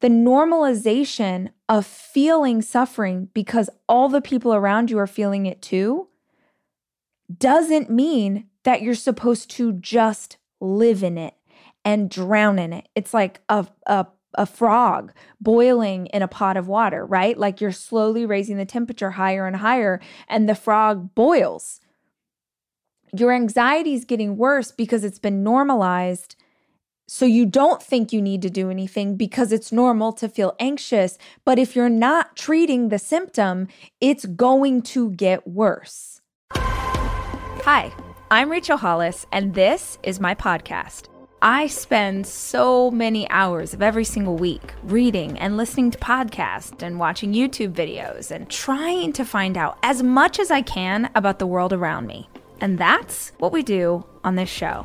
the normalization of feeling suffering because all the people around you are feeling it too doesn't mean that you're supposed to just live in it and drown in it. It's like a, a, a frog boiling in a pot of water, right? Like you're slowly raising the temperature higher and higher, and the frog boils. Your anxiety is getting worse because it's been normalized so you don't think you need to do anything because it's normal to feel anxious. But if you're not treating the symptom, it's going to get worse. Hi, I'm Rachel Hollis, and this is my podcast. I spend so many hours of every single week reading and listening to podcasts and watching YouTube videos and trying to find out as much as I can about the world around me. And that's what we do on this show.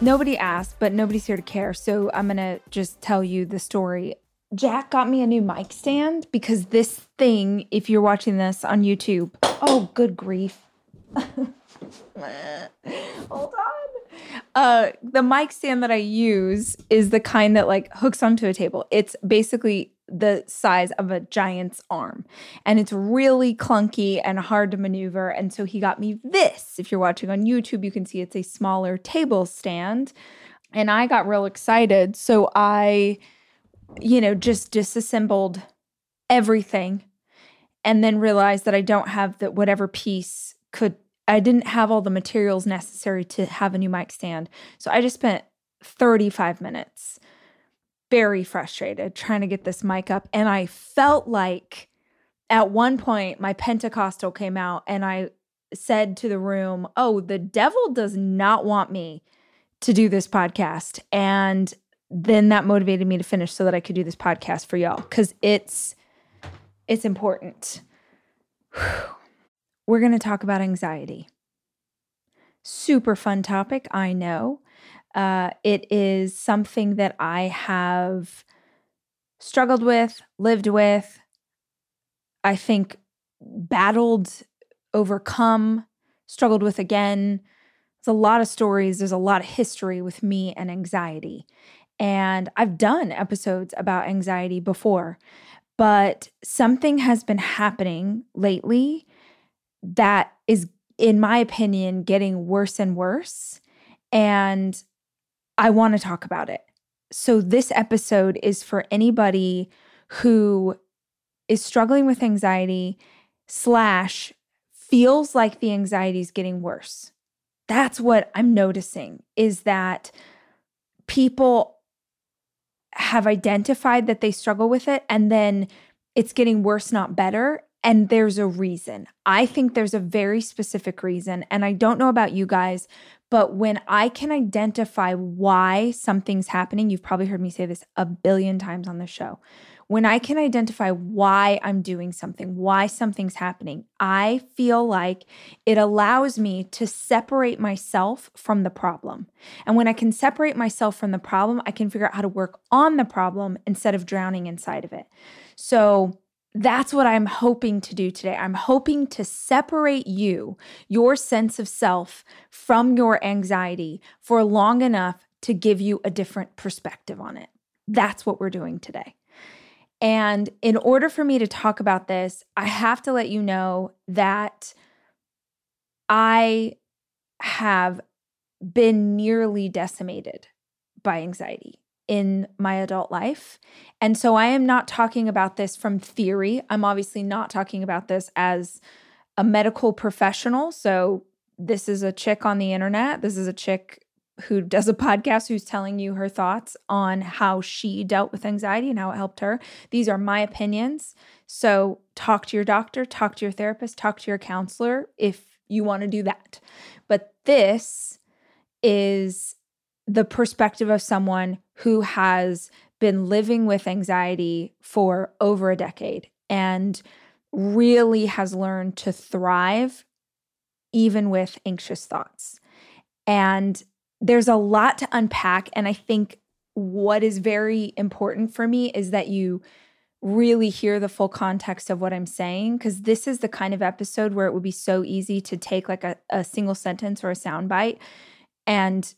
Nobody asked, but nobody's here to care. So I'm going to just tell you the story. Jack got me a new mic stand because this thing, if you're watching this on YouTube, oh, good grief. Hold on. Uh, the mic stand that I use is the kind that like hooks onto a table. It's basically the size of a giant's arm. And it's really clunky and hard to maneuver. And so he got me this. If you're watching on YouTube, you can see it's a smaller table stand. And I got real excited. So I, you know, just disassembled everything and then realized that I don't have that whatever piece could I didn't have all the materials necessary to have a new mic stand. So I just spent 35 minutes very frustrated trying to get this mic up. And I felt like at one point my Pentecostal came out and I said to the room, Oh, the devil does not want me to do this podcast. And then that motivated me to finish so that I could do this podcast for y'all because it's it's important. We're going to talk about anxiety. Super fun topic, I know. Uh, it is something that I have struggled with, lived with, I think battled, overcome, struggled with again. There's a lot of stories, there's a lot of history with me and anxiety. And I've done episodes about anxiety before, but something has been happening lately that is, in my opinion, getting worse and worse. And I want to talk about it. So, this episode is for anybody who is struggling with anxiety, slash, feels like the anxiety is getting worse. That's what I'm noticing is that people have identified that they struggle with it and then it's getting worse, not better. And there's a reason. I think there's a very specific reason. And I don't know about you guys, but when I can identify why something's happening, you've probably heard me say this a billion times on the show. When I can identify why I'm doing something, why something's happening, I feel like it allows me to separate myself from the problem. And when I can separate myself from the problem, I can figure out how to work on the problem instead of drowning inside of it. So, that's what I'm hoping to do today. I'm hoping to separate you, your sense of self, from your anxiety for long enough to give you a different perspective on it. That's what we're doing today. And in order for me to talk about this, I have to let you know that I have been nearly decimated by anxiety in my adult life. And so I am not talking about this from theory. I'm obviously not talking about this as a medical professional. So this is a chick on the internet. This is a chick who does a podcast who's telling you her thoughts on how she dealt with anxiety and how it helped her. These are my opinions. So talk to your doctor, talk to your therapist, talk to your counselor if you want to do that. But this is the perspective of someone who has been living with anxiety for over a decade and really has learned to thrive even with anxious thoughts. And there's a lot to unpack. And I think what is very important for me is that you really hear the full context of what I'm saying, because this is the kind of episode where it would be so easy to take like a, a single sentence or a soundbite and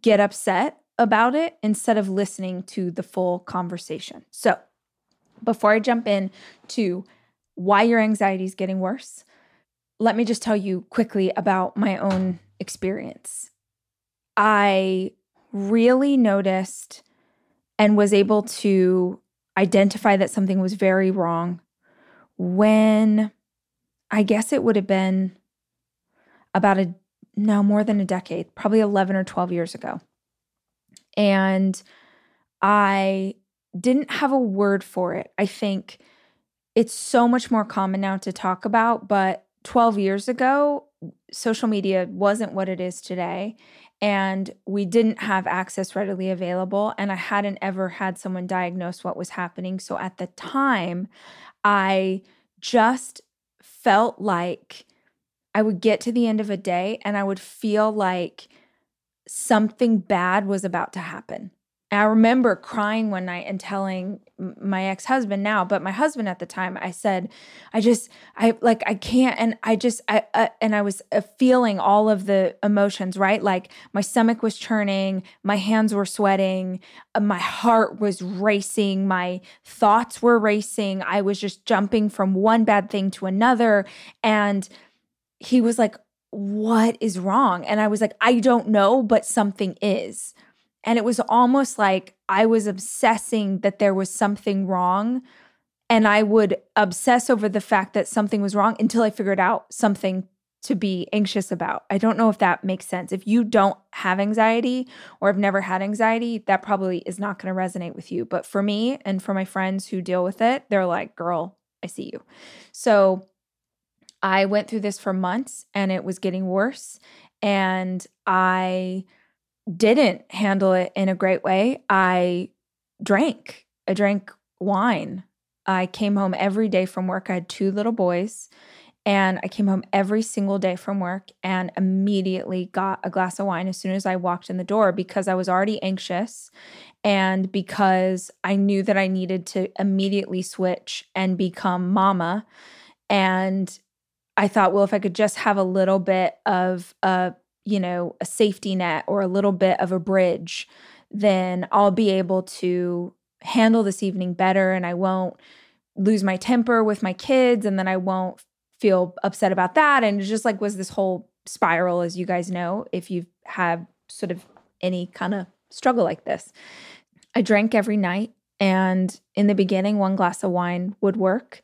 get upset about it instead of listening to the full conversation. So, before I jump in to why your anxiety is getting worse, let me just tell you quickly about my own experience. I really noticed and was able to identify that something was very wrong when I guess it would have been about a no more than a decade, probably 11 or 12 years ago. And I didn't have a word for it. I think it's so much more common now to talk about, but 12 years ago, social media wasn't what it is today. And we didn't have access readily available. And I hadn't ever had someone diagnose what was happening. So at the time, I just felt like I would get to the end of a day and I would feel like something bad was about to happen. And I remember crying one night and telling my ex-husband now, but my husband at the time, I said, I just, I like, I can't. And I just, I, uh, and I was uh, feeling all of the emotions, right? Like my stomach was churning, my hands were sweating, uh, my heart was racing, my thoughts were racing. I was just jumping from one bad thing to another. And he was like, what is wrong? And I was like, I don't know, but something is. And it was almost like I was obsessing that there was something wrong. And I would obsess over the fact that something was wrong until I figured out something to be anxious about. I don't know if that makes sense. If you don't have anxiety or have never had anxiety, that probably is not going to resonate with you. But for me and for my friends who deal with it, they're like, girl, I see you. So I went through this for months and it was getting worse. And I didn't handle it in a great way. I drank. I drank wine. I came home every day from work. I had two little boys. And I came home every single day from work and immediately got a glass of wine as soon as I walked in the door because I was already anxious and because I knew that I needed to immediately switch and become mama. And I thought, well, if I could just have a little bit of a, you know, a safety net or a little bit of a bridge, then I'll be able to handle this evening better and I won't lose my temper with my kids and then I won't feel upset about that. And it just like was this whole spiral, as you guys know, if you've sort of any kind of struggle like this. I drank every night. And in the beginning, one glass of wine would work.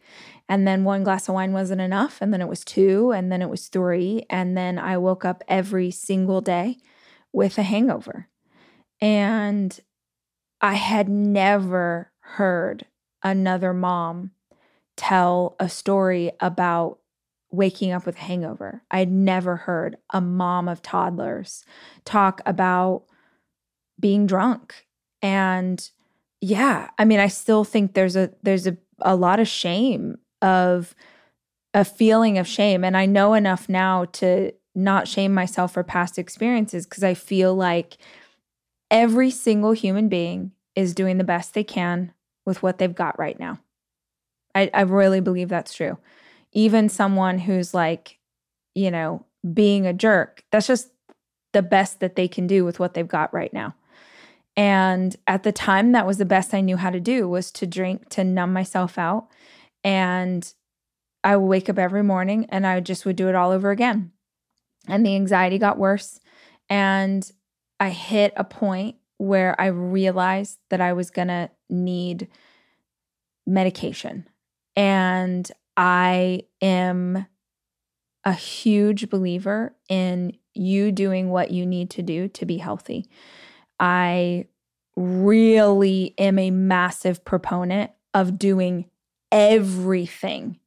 And then one glass of wine wasn't enough. And then it was two. And then it was three. And then I woke up every single day with a hangover. And I had never heard another mom tell a story about waking up with a hangover. I'd never heard a mom of toddlers talk about being drunk. And yeah, I mean I still think there's a there's a a lot of shame of a feeling of shame. And I know enough now to not shame myself for past experiences because I feel like every single human being is doing the best they can with what they've got right now. I, I really believe that's true. Even someone who's like, you know, being a jerk, that's just the best that they can do with what they've got right now. And at the time, that was the best I knew how to do was to drink to numb myself out and I would wake up every morning and I just would do it all over again. And the anxiety got worse. And I hit a point where I realized that I was going to need medication. And I am a huge believer in you doing what you need to do to be healthy. I really am a massive proponent of doing everything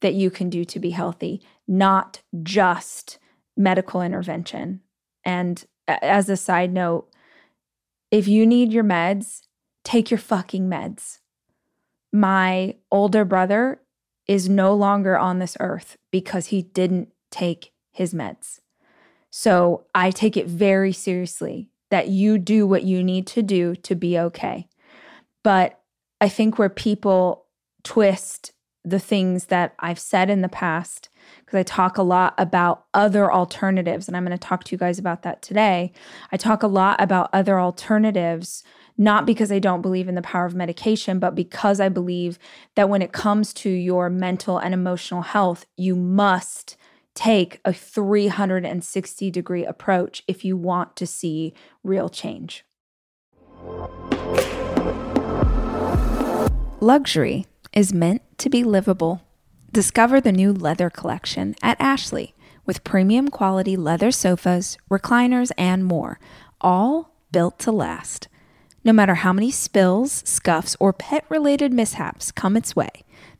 that you can do to be healthy, not just medical intervention. And as a side note, if you need your meds, take your fucking meds. My older brother is no longer on this earth because he didn't take his meds. So I take it very seriously that you do what you need to do to be okay. But I think where people twist the things that I've said in the past, because I talk a lot about other alternatives, and I'm going to talk to you guys about that today. I talk a lot about other alternatives, not because I don't believe in the power of medication, but because I believe that when it comes to your mental and emotional health, you must take a 360 degree approach if you want to see real change. Luxury is meant to be livable. Discover the new leather collection at Ashley with premium quality leather sofas, recliners, and more, all built to last. No matter how many spills, scuffs, or pet related mishaps come its way,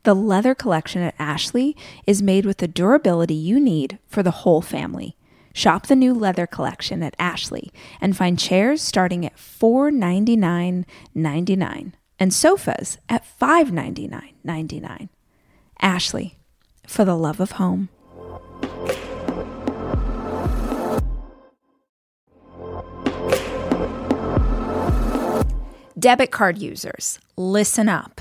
the leather collection at Ashley is made with the durability you need for the whole family. Shop the new leather collection at Ashley and find chairs starting at $499.99 and sofas at $599.99. Ashley, for the love of home. Debit card users, listen up.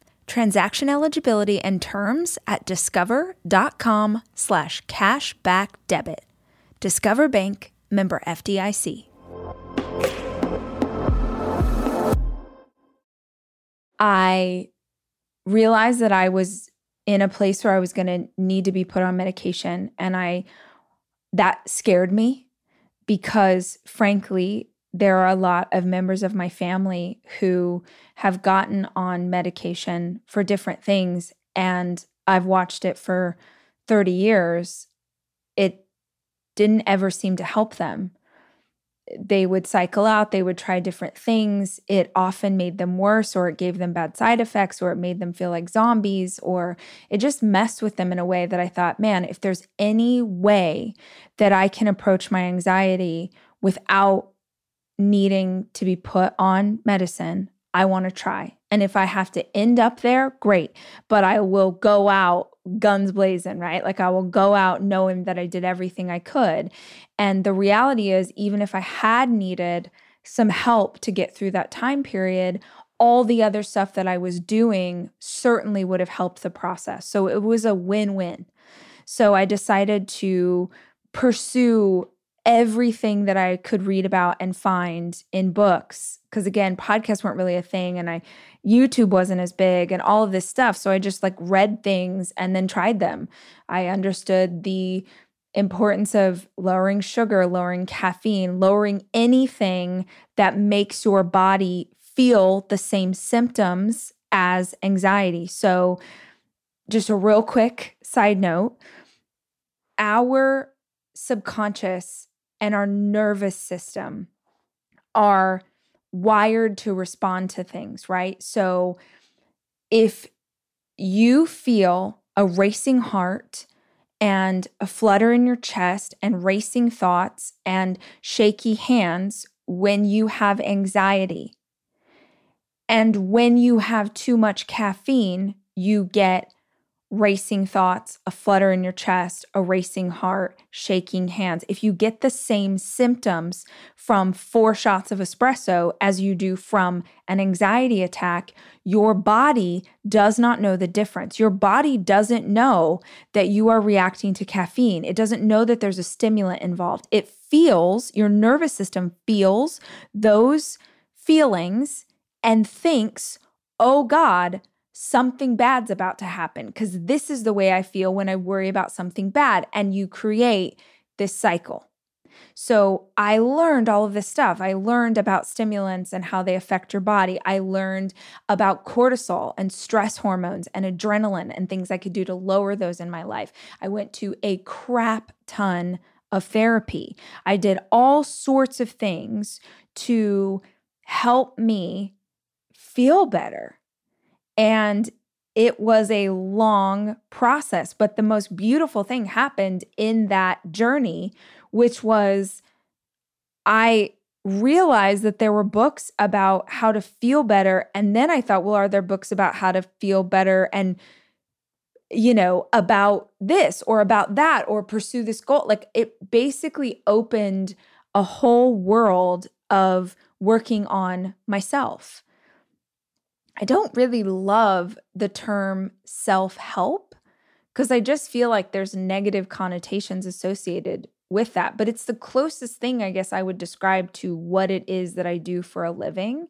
Transaction eligibility and terms at discover.com slash cashback debit. Discover Bank, member FDIC. I realized that I was in a place where I was going to need to be put on medication and I that scared me because frankly there are a lot of members of my family who have gotten on medication for different things and I've watched it for 30 years. It didn't ever seem to help them. They would cycle out, they would try different things. It often made them worse, or it gave them bad side effects, or it made them feel like zombies, or it just messed with them in a way that I thought, man, if there's any way that I can approach my anxiety without needing to be put on medicine, I want to try. And if I have to end up there, great. But I will go out guns blazing, right? Like I will go out knowing that I did everything I could. And the reality is, even if I had needed some help to get through that time period, all the other stuff that I was doing certainly would have helped the process. So it was a win win. So I decided to pursue everything that I could read about and find in books. Because again, podcasts weren't really a thing and I YouTube wasn't as big and all of this stuff. So I just like read things and then tried them. I understood the importance of lowering sugar, lowering caffeine, lowering anything that makes your body feel the same symptoms as anxiety. So, just a real quick side note our subconscious and our nervous system are wired to respond to things, right? So if you feel a racing heart and a flutter in your chest and racing thoughts and shaky hands when you have anxiety, and when you have too much caffeine, you get racing thoughts, a flutter in your chest, a racing heart, shaking hands. If you get the same symptoms from four shots of espresso as you do from an anxiety attack, your body does not know the difference. Your body doesn't know that you are reacting to caffeine. It doesn't know that there's a stimulant involved. It feels, your nervous system feels those feelings and thinks, oh God, something bad's about to happen. Because this is the way I feel when I worry about something bad. And you create this cycle. So I learned all of this stuff. I learned about stimulants and how they affect your body. I learned about cortisol and stress hormones and adrenaline and things I could do to lower those in my life. I went to a crap ton of therapy. I did all sorts of things to help me feel better. And it was a long process, but the most beautiful thing happened in that journey, which was I realized that there were books about how to feel better. And then I thought, well, are there books about how to feel better and, you know, about this or about that or pursue this goal? Like it basically opened a whole world of working on myself. I don't really love the term self help because I just feel like there's negative connotations associated with that. But it's the closest thing, I guess, I would describe to what it is that I do for a living.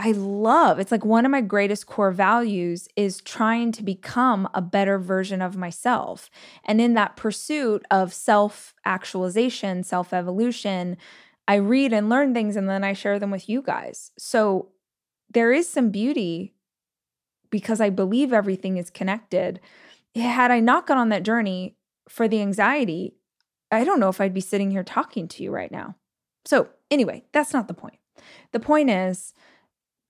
I love it's like one of my greatest core values is trying to become a better version of myself. And in that pursuit of self actualization, self evolution, I read and learn things and then I share them with you guys. So there is some beauty because I believe everything is connected. Had I not gone on that journey for the anxiety, I don't know if I'd be sitting here talking to you right now. So, anyway, that's not the point. The point is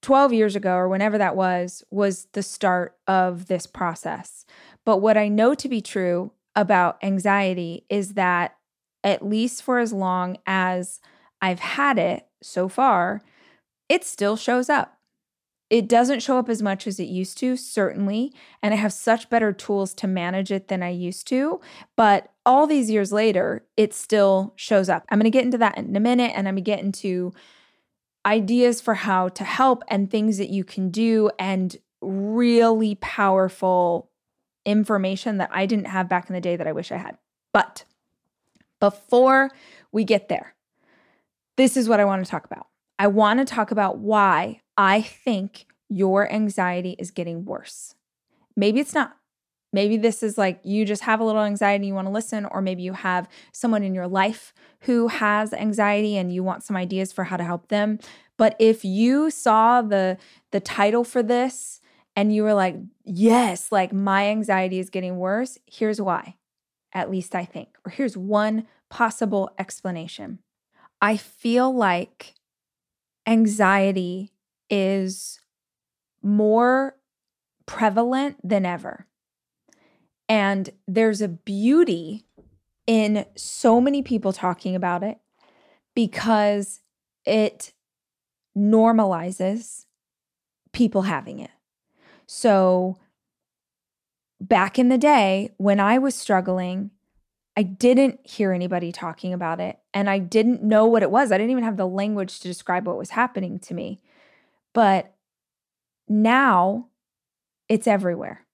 12 years ago or whenever that was was the start of this process. But what I know to be true about anxiety is that at least for as long as I've had it so far, it still shows up. It doesn't show up as much as it used to, certainly. And I have such better tools to manage it than I used to. But all these years later, it still shows up. I'm going to get into that in a minute and I'm going to get into ideas for how to help and things that you can do and really powerful information that I didn't have back in the day that I wish I had. But before we get there, this is what I want to talk about. I want to talk about why I think your anxiety is getting worse. Maybe it's not. Maybe this is like you just have a little anxiety, and you want to listen, or maybe you have someone in your life who has anxiety and you want some ideas for how to help them. But if you saw the the title for this and you were like, "Yes, like my anxiety is getting worse," here's why. At least I think. Or here's one possible explanation. I feel like anxiety is more prevalent than ever. And there's a beauty in so many people talking about it because it normalizes people having it. So, back in the day when I was struggling, I didn't hear anybody talking about it and I didn't know what it was. I didn't even have the language to describe what was happening to me. But now it's everywhere.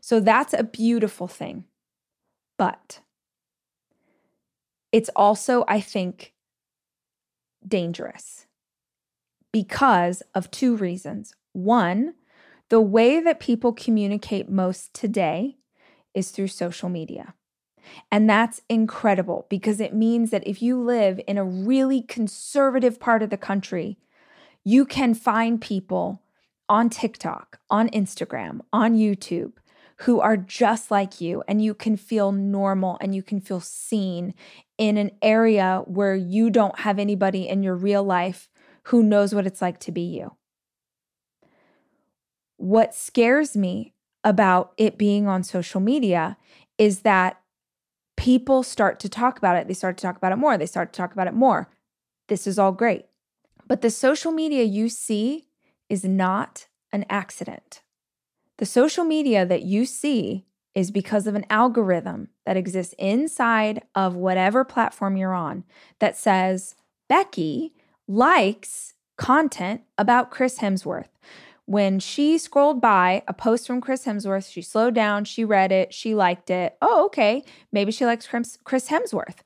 So that's a beautiful thing. But it's also, I think, dangerous because of two reasons. One, the way that people communicate most today is through social media. And that's incredible because it means that if you live in a really conservative part of the country, you can find people on TikTok, on Instagram, on YouTube who are just like you, and you can feel normal and you can feel seen in an area where you don't have anybody in your real life who knows what it's like to be you. What scares me about it being on social media is that people start to talk about it. They start to talk about it more. They start to talk about it more. This is all great. But the social media you see is not an accident. The social media that you see is because of an algorithm that exists inside of whatever platform you're on that says, Becky likes content about Chris Hemsworth when she scrolled by a post from Chris Hemsworth, she slowed down, she read it, she liked it. Oh, okay. Maybe she likes Chris Hemsworth.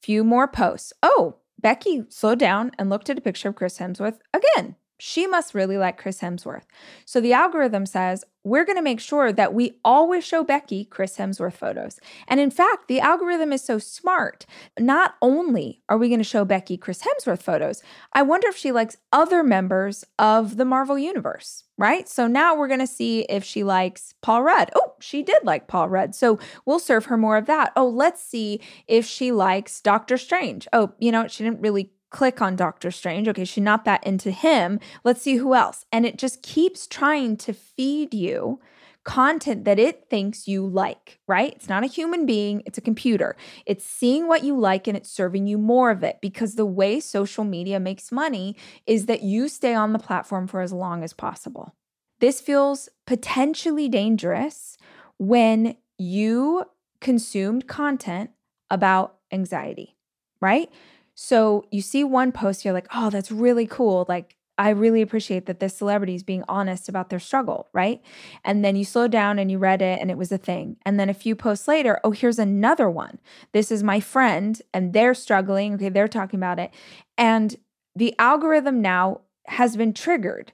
Few more posts. Oh, Becky slowed down and looked at a picture of Chris Hemsworth again. She must really like Chris Hemsworth. So the algorithm says, we're going to make sure that we always show Becky Chris Hemsworth photos. And in fact, the algorithm is so smart. Not only are we going to show Becky Chris Hemsworth photos, I wonder if she likes other members of the Marvel Universe, right? So now we're going to see if she likes Paul Rudd. Oh, she did like Paul Rudd. So we'll serve her more of that. Oh, let's see if she likes Doctor Strange. Oh, you know, she didn't really click on Doctor Strange. Okay, she's not that into him. Let's see who else. And it just keeps trying to feed you content that it thinks you like, right? It's not a human being, it's a computer. It's seeing what you like and it's serving you more of it because the way social media makes money is that you stay on the platform for as long as possible. This feels potentially dangerous when you consumed content about anxiety, right? So you see one post, you're like, oh, that's really cool. Like, I really appreciate that this celebrity is being honest about their struggle, right? And then you slow down and you read it and it was a thing. And then a few posts later, oh, here's another one. This is my friend and they're struggling. Okay, they're talking about it. And the algorithm now has been triggered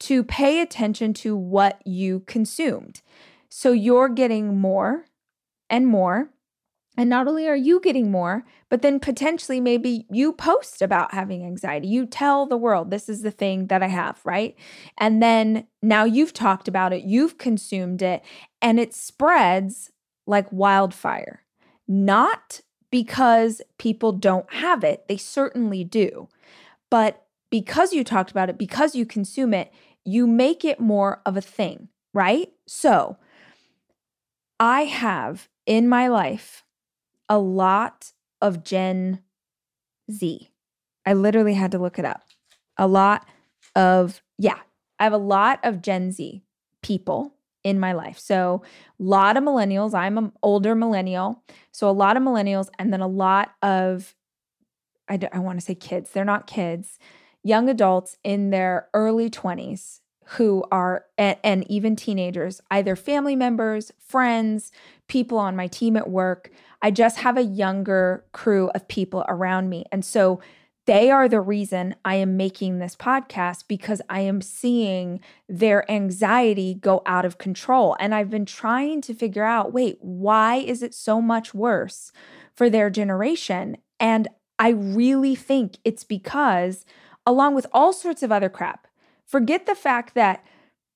to pay attention to what you consumed. So you're getting more and more and not only are you getting more, but then potentially maybe you post about having anxiety. You tell the world, this is the thing that I have, right? And then now you've talked about it, you've consumed it, and it spreads like wildfire. Not because people don't have it, they certainly do. But because you talked about it, because you consume it, you make it more of a thing, right? So I have in my life a lot of Gen Z. I literally had to look it up. A lot of, yeah, I have a lot of Gen Z people in my life. So, a lot of millennials. I'm an older millennial. So, a lot of millennials, and then a lot of, I, I want to say kids. They're not kids, young adults in their early 20s who are, and, and even teenagers, either family members, friends, people on my team at work. I just have a younger crew of people around me. And so they are the reason I am making this podcast because I am seeing their anxiety go out of control. And I've been trying to figure out wait, why is it so much worse for their generation? And I really think it's because, along with all sorts of other crap, forget the fact that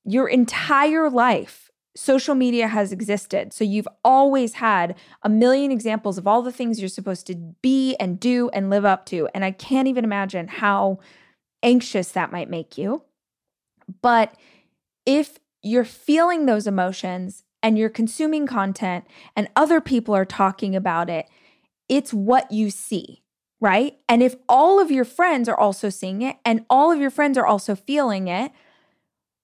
your entire life social media has existed. So you've always had a million examples of all the things you're supposed to be and do and live up to. And I can't even imagine how anxious that might make you. But if you're feeling those emotions and you're consuming content and other people are talking about it, it's what you see, right? And if all of your friends are also seeing it and all of your friends are also feeling it,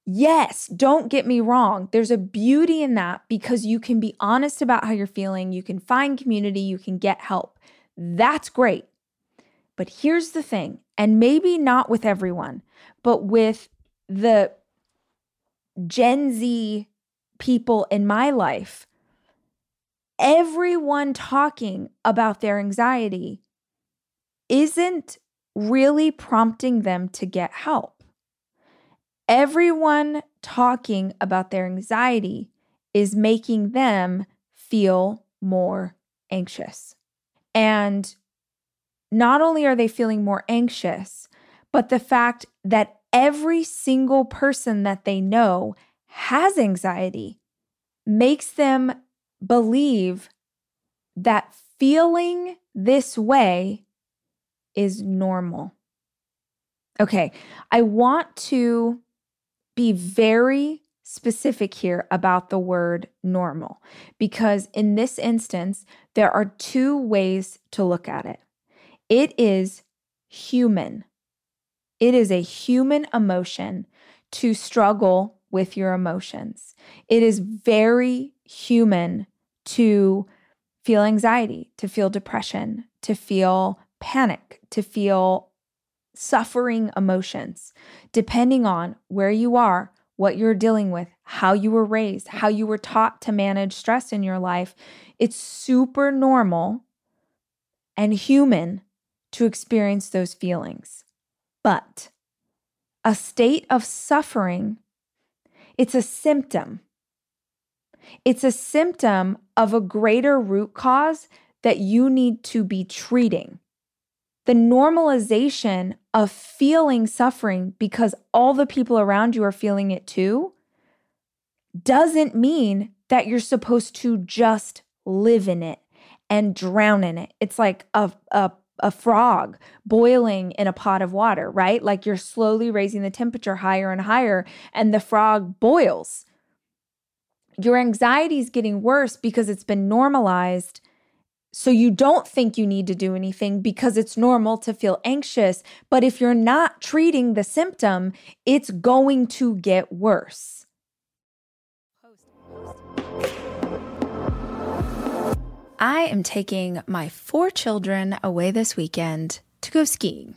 Yes, don't get me wrong. There's a beauty in that because you can be honest about how you're feeling, you can find community, you can get help. That's great. But here's the thing, and maybe not with everyone, but with the Gen Z people in my life, everyone talking about their anxiety isn't really prompting them to get help everyone talking about their anxiety is making them feel more anxious. And not only are they feeling more anxious, but the fact that every single person that they know has anxiety makes them believe that feeling this way is normal. Okay, I want to be very specific here about the word normal because in this instance, there are two ways to look at it. It is human, it is a human emotion to struggle with your emotions. It is very human to feel anxiety, to feel depression, to feel panic, to feel suffering emotions, depending on where you are, what you're dealing with, how you were raised, how you were taught to manage stress in your life. It's super normal and human to experience those feelings. But a state of suffering, it's a symptom. It's a symptom of a greater root cause that you need to be treating. The normalization of feeling suffering because all the people around you are feeling it too doesn't mean that you're supposed to just live in it and drown in it. It's like a, a, a frog boiling in a pot of water, right? Like you're slowly raising the temperature higher and higher, and the frog boils. Your anxiety is getting worse because it's been normalized so you don't think you need to do anything because it's normal to feel anxious. But if you're not treating the symptom, it's going to get worse. I am taking my four children away this weekend to go skiing.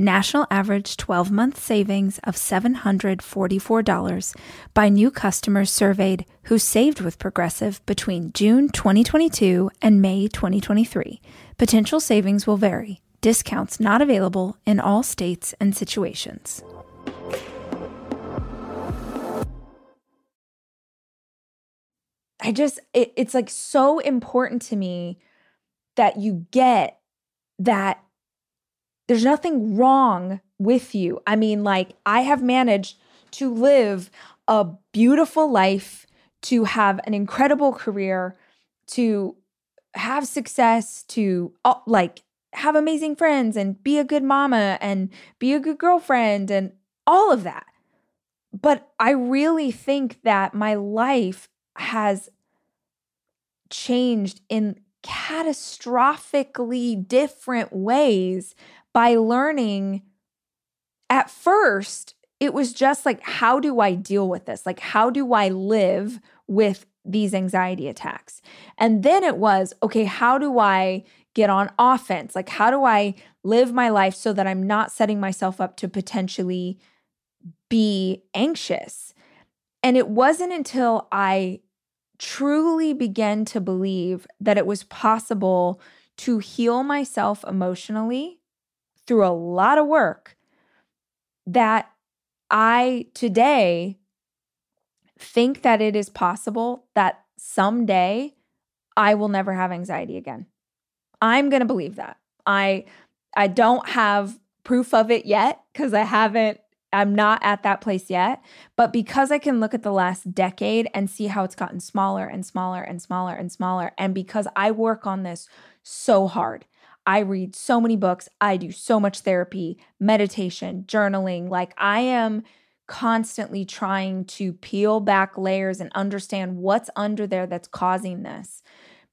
National average 12 month savings of $744 by new customers surveyed who saved with Progressive between June 2022 and May 2023. Potential savings will vary. Discounts not available in all states and situations. I just, it, it's like so important to me that you get that there's nothing wrong with you. I mean, like, I have managed to live a beautiful life, to have an incredible career, to have success, to uh, like have amazing friends and be a good mama and be a good girlfriend and all of that. But I really think that my life has changed in catastrophically different ways by learning at first it was just like how do i deal with this like how do i live with these anxiety attacks. And then it was, okay, how do I get on offense? Like, how do I live my life so that I'm not setting myself up to potentially be anxious? And it wasn't until I truly began to believe that it was possible to heal myself emotionally through a lot of work that I today think that it is possible that someday I will never have anxiety again. I'm going to believe that. I I don't have proof of it yet because I haven't I'm not at that place yet, but because I can look at the last decade and see how it's gotten smaller and smaller and smaller and smaller, and because I work on this so hard, I read so many books, I do so much therapy, meditation, journaling. Like I am constantly trying to peel back layers and understand what's under there that's causing this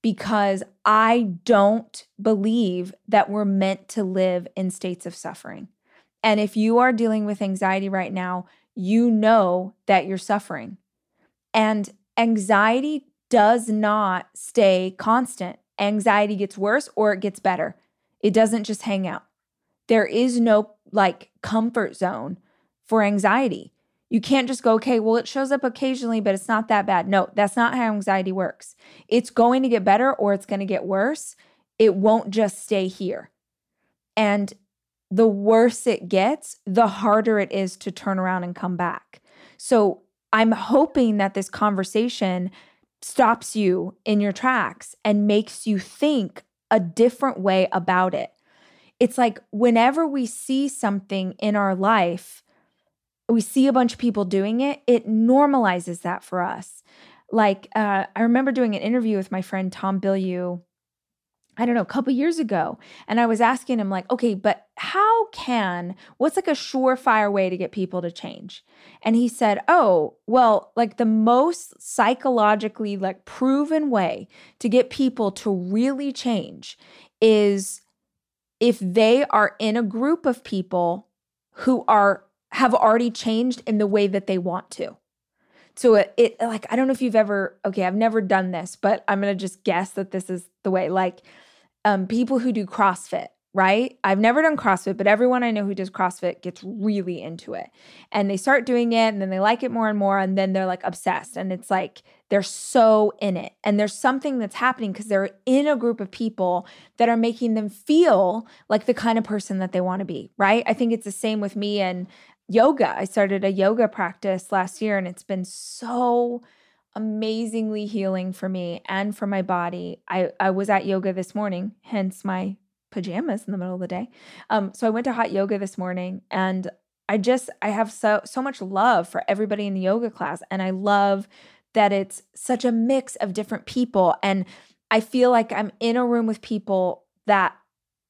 because I don't believe that we're meant to live in states of suffering. And if you are dealing with anxiety right now, you know that you're suffering. And anxiety does not stay constant. Anxiety gets worse or it gets better. It doesn't just hang out. There is no like comfort zone for anxiety. You can't just go, okay, well, it shows up occasionally, but it's not that bad. No, that's not how anxiety works. It's going to get better or it's going to get worse. It won't just stay here. And the worse it gets, the harder it is to turn around and come back. So I'm hoping that this conversation stops you in your tracks and makes you think a different way about it. It's like whenever we see something in our life, we see a bunch of people doing it, it normalizes that for us. Like, uh, I remember doing an interview with my friend Tom Bilyeu I don't know, a couple years ago. And I was asking him, like, okay, but how can, what's like a surefire way to get people to change? And he said, oh, well, like the most psychologically like proven way to get people to really change is if they are in a group of people who are have already changed in the way that they want to. So it, it like I don't know if you've ever okay, I've never done this, but I'm going to just guess that this is the way like um, people who do CrossFit, right? I've never done CrossFit, but everyone I know who does CrossFit gets really into it. And they start doing it and then they like it more and more. And then they're like obsessed. And it's like they're so in it. And there's something that's happening because they're in a group of people that are making them feel like the kind of person that they want to be, right? I think it's the same with me and yoga. I started a yoga practice last year and it's been so amazingly healing for me and for my body. I, I was at yoga this morning, hence my pajamas in the middle of the day. Um, so I went to hot yoga this morning and I just I have so so much love for everybody in the yoga class and I love that it's such a mix of different people and I feel like I'm in a room with people that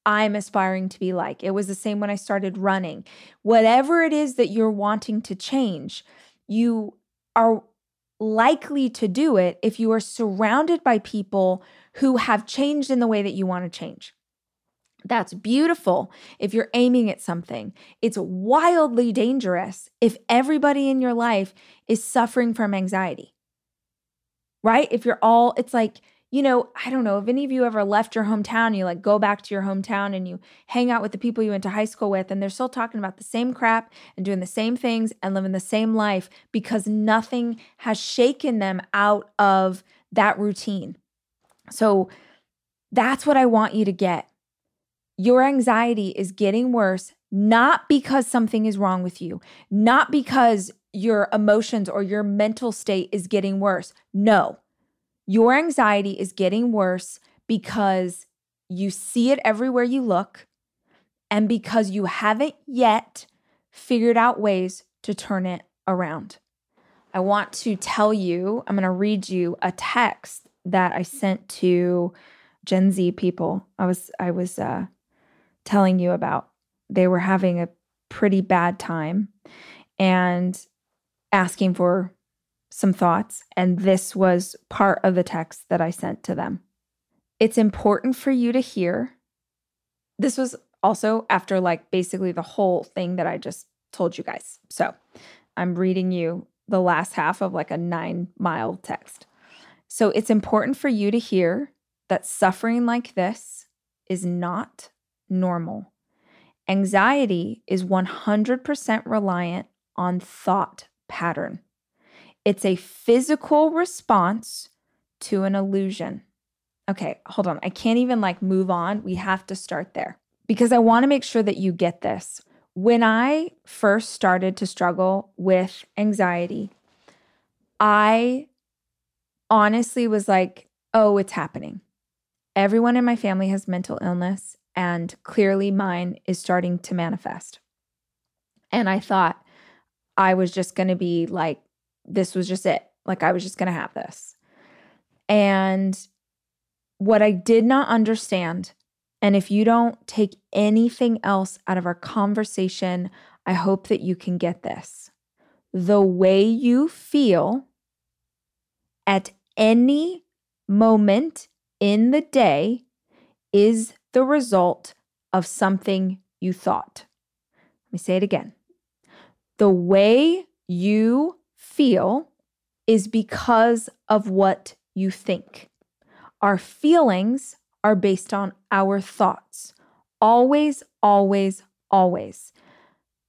I'm aspiring to be like. It was the same when I started running. Whatever it is that you're wanting to change, you are likely to do it if you are surrounded by people who have changed in the way that you want to change. That's beautiful if you're aiming at something. It's wildly dangerous if everybody in your life is suffering from anxiety, right? If you're all, it's like, you know, I don't know if any of you ever left your hometown, you like go back to your hometown and you hang out with the people you went to high school with, and they're still talking about the same crap and doing the same things and living the same life because nothing has shaken them out of that routine. So that's what I want you to get. Your anxiety is getting worse, not because something is wrong with you, not because your emotions or your mental state is getting worse. No your anxiety is getting worse because you see it everywhere you look and because you haven't yet figured out ways to turn it around. I want to tell you, I'm going to read you a text that I sent to Gen Z people. I was I was uh, telling you about. They were having a pretty bad time and asking for some thoughts, and this was part of the text that I sent to them. It's important for you to hear. This was also after, like, basically the whole thing that I just told you guys. So I'm reading you the last half of like a nine mile text. So it's important for you to hear that suffering like this is not normal. Anxiety is 100% reliant on thought pattern. It's a physical response to an illusion. Okay, hold on. I can't even like move on. We have to start there because I want to make sure that you get this. When I first started to struggle with anxiety, I honestly was like, oh, it's happening. Everyone in my family has mental illness. and clearly mine is starting to manifest. And I thought I was just going to be like, this was just it. Like, I was just going to have this. And what I did not understand, and if you don't take anything else out of our conversation, I hope that you can get this. The way you feel at any moment in the day is the result of something you thought. Let me say it again. The way you feel is because of what you think. Our feelings are based on our thoughts. Always, always, always.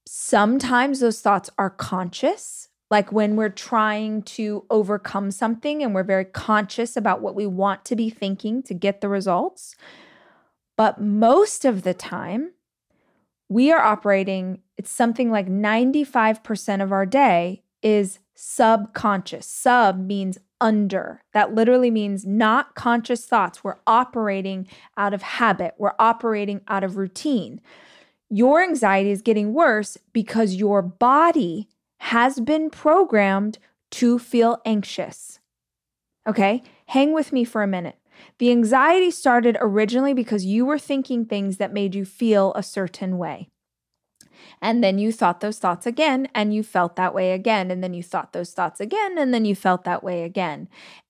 Sometimes those thoughts are conscious, like when we're trying to overcome something and we're very conscious about what we want to be thinking to get the results. But most of the time, we are operating, it's something like 95% of our day is subconscious. Sub means under. That literally means not conscious thoughts. We're operating out of habit, we're operating out of routine. Your anxiety is getting worse because your body has been programmed to feel anxious. Okay, hang with me for a minute. The anxiety started originally because you were thinking things that made you feel a certain way. And then you thought those thoughts again, and you felt that way again. And then you thought those thoughts again, and then you felt that way again.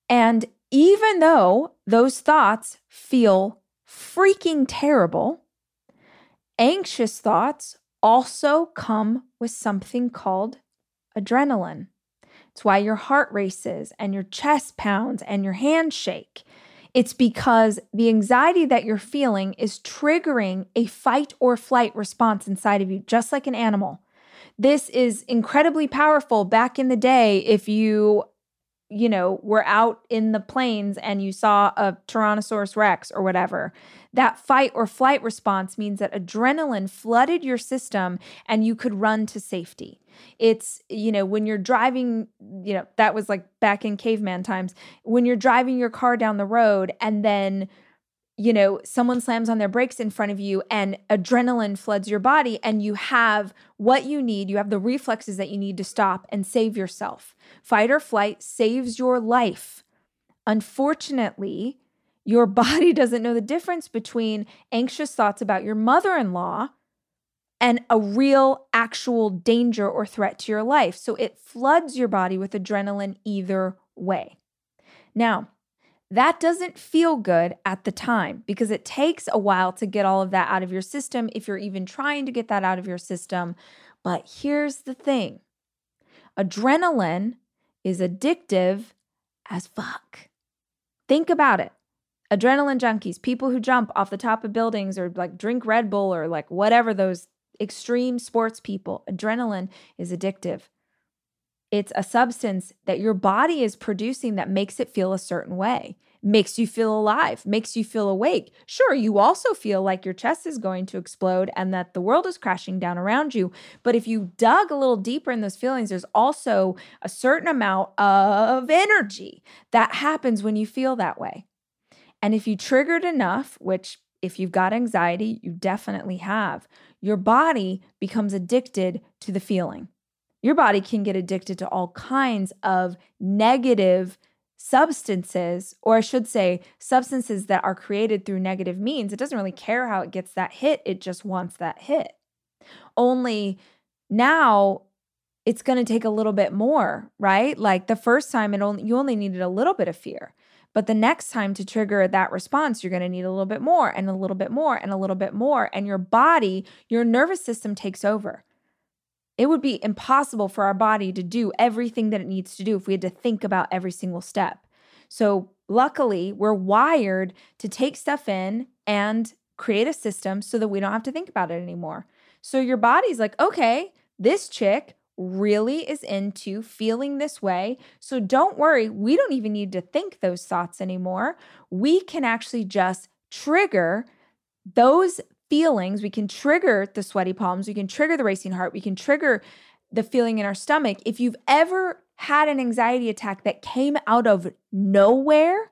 And even though those thoughts feel freaking terrible, anxious thoughts also come with something called adrenaline. It's why your heart races and your chest pounds and your hands shake. It's because the anxiety that you're feeling is triggering a fight or flight response inside of you, just like an animal. This is incredibly powerful back in the day if you you know, were out in the plains and you saw a Tyrannosaurus Rex or whatever, that fight or flight response means that adrenaline flooded your system and you could run to safety. It's, you know, when you're driving, you know, that was like back in caveman times, when you're driving your car down the road and then you know, someone slams on their brakes in front of you and adrenaline floods your body, and you have what you need. You have the reflexes that you need to stop and save yourself. Fight or flight saves your life. Unfortunately, your body doesn't know the difference between anxious thoughts about your mother in law and a real, actual danger or threat to your life. So it floods your body with adrenaline either way. Now, that doesn't feel good at the time because it takes a while to get all of that out of your system if you're even trying to get that out of your system. But here's the thing adrenaline is addictive as fuck. Think about it. Adrenaline junkies, people who jump off the top of buildings or like drink Red Bull or like whatever those extreme sports people, adrenaline is addictive. It's a substance that your body is producing that makes it feel a certain way, makes you feel alive, makes you feel awake. Sure, you also feel like your chest is going to explode and that the world is crashing down around you. But if you dug a little deeper in those feelings, there's also a certain amount of energy that happens when you feel that way. And if you triggered enough, which if you've got anxiety, you definitely have, your body becomes addicted to the feeling your body can get addicted to all kinds of negative substances, or I should say, substances that are created through negative means. It doesn't really care how it gets that hit, it just wants that hit. Only now it's going to take a little bit more, right? Like the first time it only you only needed a little bit of fear. But the next time to trigger that response, you're going to need a little bit more and a little bit more and a little bit more and your body, your nervous system takes over. It would be impossible for our body to do everything that it needs to do if we had to think about every single step. So, luckily, we're wired to take stuff in and create a system so that we don't have to think about it anymore. So, your body's like, okay, this chick really is into feeling this way. So, don't worry, we don't even need to think those thoughts anymore. We can actually just trigger those feelings, we can trigger the sweaty palms, we can trigger the racing heart, we can trigger the feeling in our stomach. If you've ever had an anxiety attack that came out of nowhere,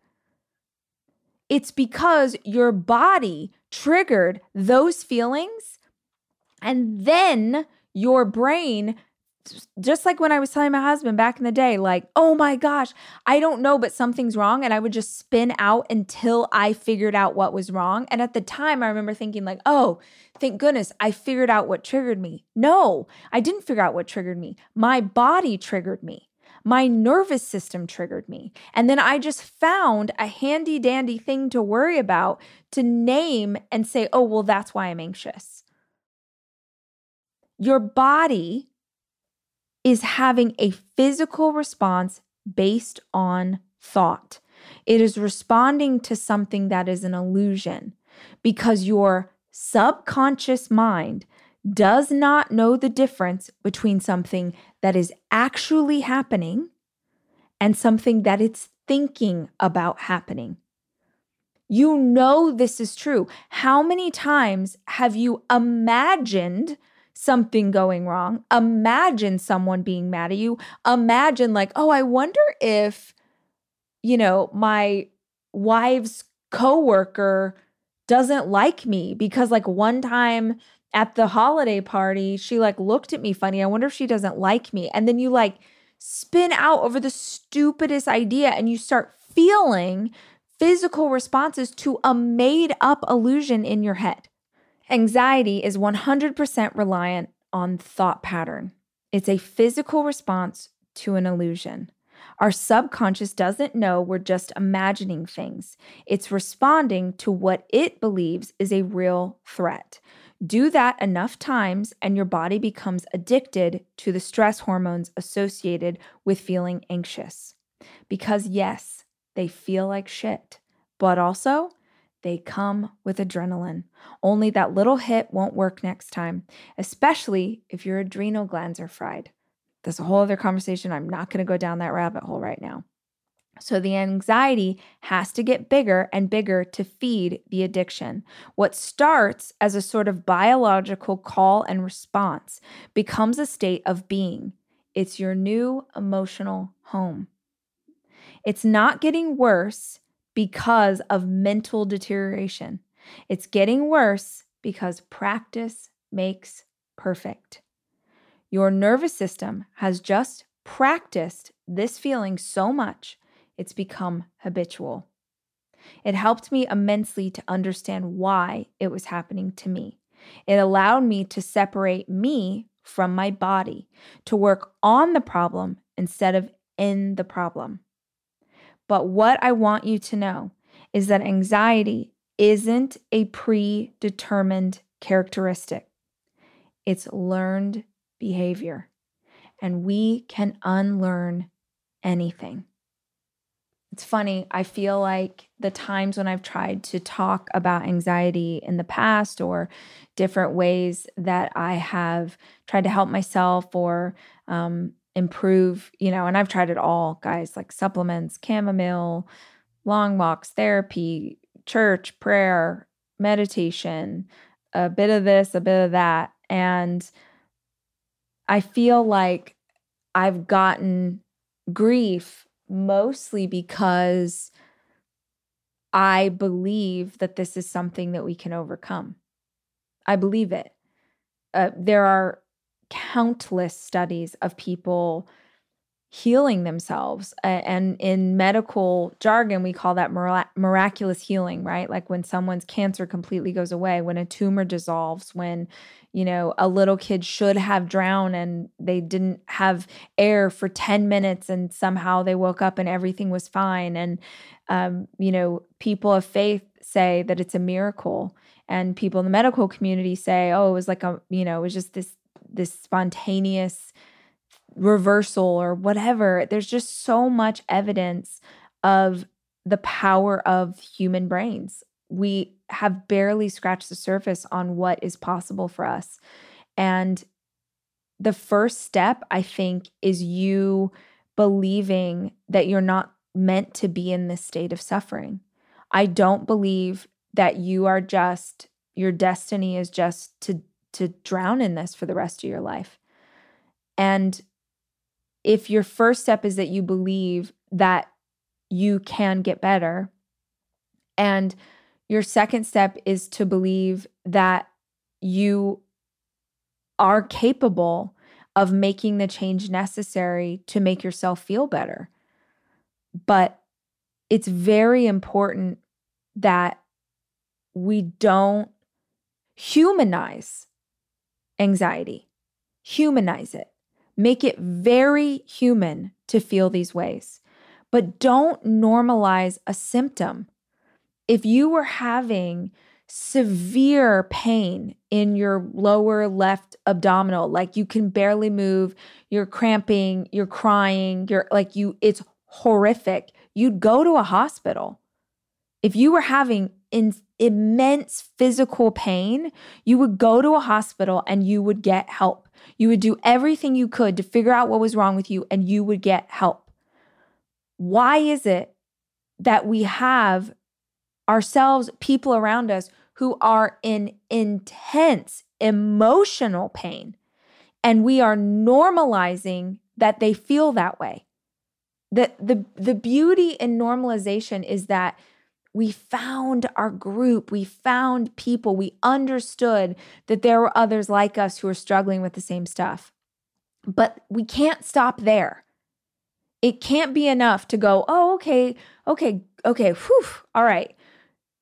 it's because your body triggered those feelings. And then your brain just like when I was telling my husband back in the day, like, oh my gosh, I don't know, but something's wrong. And I would just spin out until I figured out what was wrong. And at the time, I remember thinking, like, oh, thank goodness I figured out what triggered me. No, I didn't figure out what triggered me. My body triggered me. My nervous system triggered me. And then I just found a handy dandy thing to worry about to name and say, oh, well, that's why I'm anxious. Your body is having a physical response based on thought. It is responding to something that is an illusion because your subconscious mind does not know the difference between something that is actually happening and something that it's thinking about happening. You know this is true. How many times have you imagined something going wrong. Imagine someone being mad at you. Imagine, like, oh, I wonder if, you know, my wife's coworker doesn't like me because, like, one time at the holiday party, she like looked at me funny. I wonder if she doesn't like me. And then you like spin out over the stupidest idea and you start feeling physical responses to a made up illusion in your head. Anxiety is 100% reliant on thought pattern. It's a physical response to an illusion. Our subconscious doesn't know we're just imagining things. It's responding to what it believes is a real threat. Do that enough times, and your body becomes addicted to the stress hormones associated with feeling anxious. Because, yes, they feel like shit, but also they come with adrenaline. Only that little hit won't work next time, especially if your adrenal glands are fried. That's a whole other conversation. I'm not going to go down that rabbit hole right now. So the anxiety has to get bigger and bigger to feed the addiction. What starts as a sort of biological call and response becomes a state of being. It's your new emotional home. It's not getting worse, because of mental deterioration. It's getting worse because practice makes perfect. Your nervous system has just practiced this feeling so much, it's become habitual. It helped me immensely to understand why it was happening to me. It allowed me to separate me from my body, to work on the problem instead of in the problem. But what I want you to know is that anxiety isn't a predetermined characteristic, it's learned behavior. And we can unlearn anything. It's funny, I feel like the times when I've tried to talk about anxiety in the past or different ways that I have tried to help myself or um, improve, you know, and I've tried it all, guys, like supplements, chamomile, long walks, therapy, church, prayer, meditation, a bit of this, a bit of that. And I feel like I've gotten grief mostly because I believe that this is something that we can overcome. I believe it. Uh, there are countless studies of people healing themselves. And in medical jargon, we call that miraculous healing, right? Like when someone's cancer completely goes away, when a tumor dissolves, when, you know, a little kid should have drowned and they didn't have air for 10 minutes and somehow they woke up and everything was fine. And, um, you know, people of faith say that it's a miracle. And people in the medical community say, oh, it was like a, you know, it was just this this spontaneous reversal or whatever. There's just so much evidence of the power of human brains. We have barely scratched the surface on what is possible for us. And the first step, I think, is you believing that you're not meant to be in this state of suffering. I don't believe that you are just, your destiny is just to to drown in this for the rest of your life. And if your first step is that you believe that you can get better and Your second step is to believe that you are capable of making the change necessary to make yourself feel better. But it's very important that we don't humanize anxiety, humanize it, make it very human to feel these ways, but don't normalize a symptom. If you were having severe pain in your lower left abdominal, like you can barely move, you're cramping, you're crying, you're like you, it's horrific, you'd go to a hospital. If you were having in, immense physical pain, you would go to a hospital and you would get help. You would do everything you could to figure out what was wrong with you and you would get help. Why is it that we have ourselves, people around us who are in intense emotional pain, and we are normalizing that they feel that way? The, the, the beauty in normalization is that we found our group, we found people, we understood that there were others like us who were struggling with the same stuff. But we can't stop there. It can't be enough to go, oh, okay, okay, okay, whew, all right.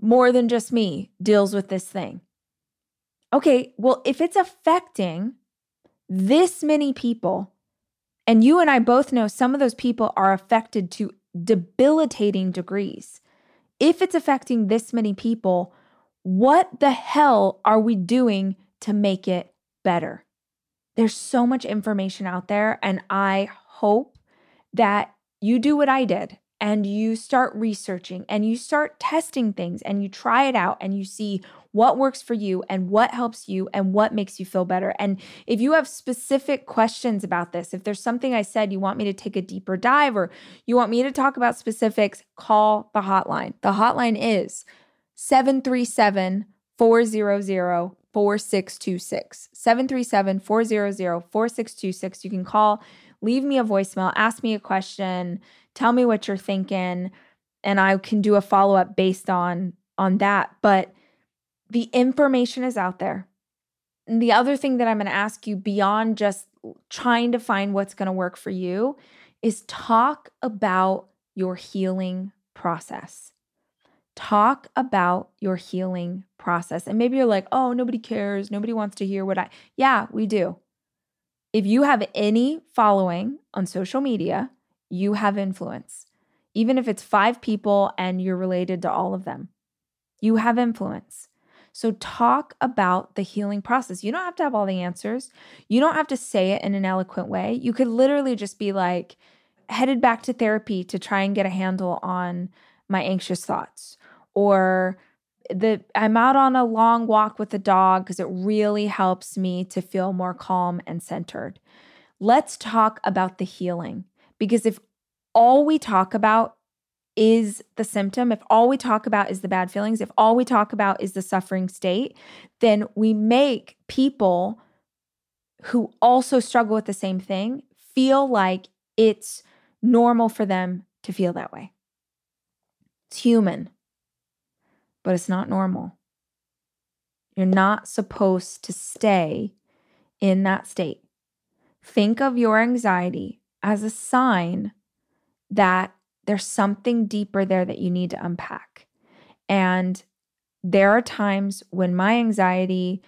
More than just me deals with this thing. Okay, well, if it's affecting this many people, and you and I both know some of those people are affected to debilitating degrees if it's affecting this many people, what the hell are we doing to make it better? There's so much information out there, and I hope that you do what I did and you start researching and you start testing things and you try it out and you see what works for you and what helps you and what makes you feel better. And if you have specific questions about this, if there's something I said you want me to take a deeper dive or you want me to talk about specifics, call the hotline. The hotline is 737 400 4626. 737 400 4626. You can call, leave me a voicemail, ask me a question tell me what you're thinking and I can do a follow up based on on that but the information is out there and the other thing that I'm going to ask you beyond just trying to find what's going to work for you is talk about your healing process. Talk about your healing process. And maybe you're like, oh, nobody cares. Nobody wants to hear what I. Yeah, we do. If you have any following on social media, you have influence. Even if it's five people and you're related to all of them, you have influence. So, talk about the healing process. You don't have to have all the answers. You don't have to say it in an eloquent way. You could literally just be like, headed back to therapy to try and get a handle on my anxious thoughts. Or the I'm out on a long walk with the dog because it really helps me to feel more calm and centered. Let's talk about the healing. Because if all we talk about is the symptom, if all we talk about is the bad feelings, if all we talk about is the suffering state, then we make people who also struggle with the same thing feel like it's normal for them to feel that way. It's human, but it's not normal. You're not supposed to stay in that state. Think of your anxiety as a sign that there's something deeper there that you need to unpack. And there are times when my anxiety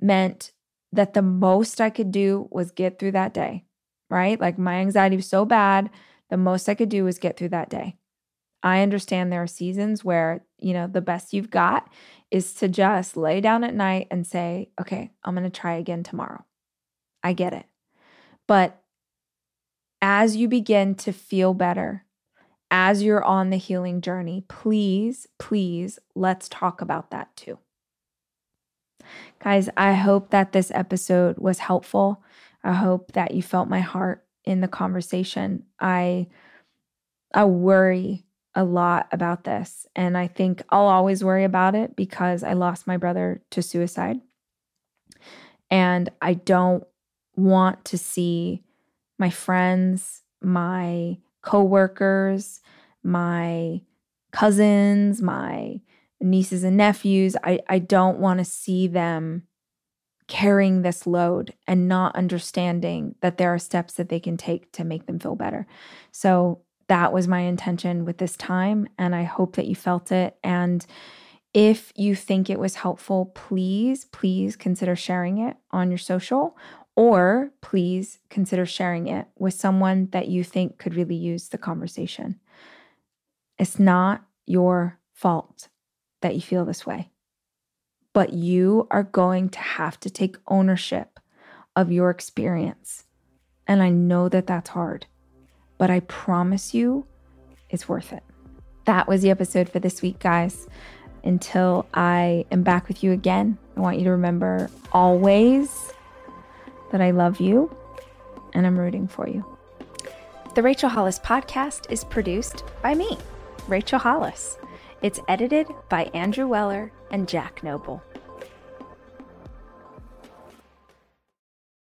meant that the most I could do was get through that day, right? Like my anxiety was so bad, the most I could do was get through that day. I understand there are seasons where, you know, the best you've got is to just lay down at night and say, okay, I'm going to try again tomorrow. I get it. But as you begin to feel better, as you're on the healing journey, please, please, let's talk about that too. Guys, I hope that this episode was helpful. I hope that you felt my heart in the conversation. I I worry a lot about this and I think I'll always worry about it because I lost my brother to suicide. And I don't want to see my friends, my coworkers, my cousins, my nieces and nephews. I, I don't want to see them carrying this load and not understanding that there are steps that they can take to make them feel better. So that was my intention with this time. And I hope that you felt it. And if you think it was helpful, please, please consider sharing it on your social or please consider sharing it with someone that you think could really use the conversation. It's not your fault that you feel this way, but you are going to have to take ownership of your experience. And I know that that's hard, but I promise you it's worth it. That was the episode for this week, guys until I am back with you again. I want you to remember always that I love you and I'm rooting for you. The Rachel Hollis podcast is produced by me, Rachel Hollis. It's edited by Andrew Weller and Jack Noble.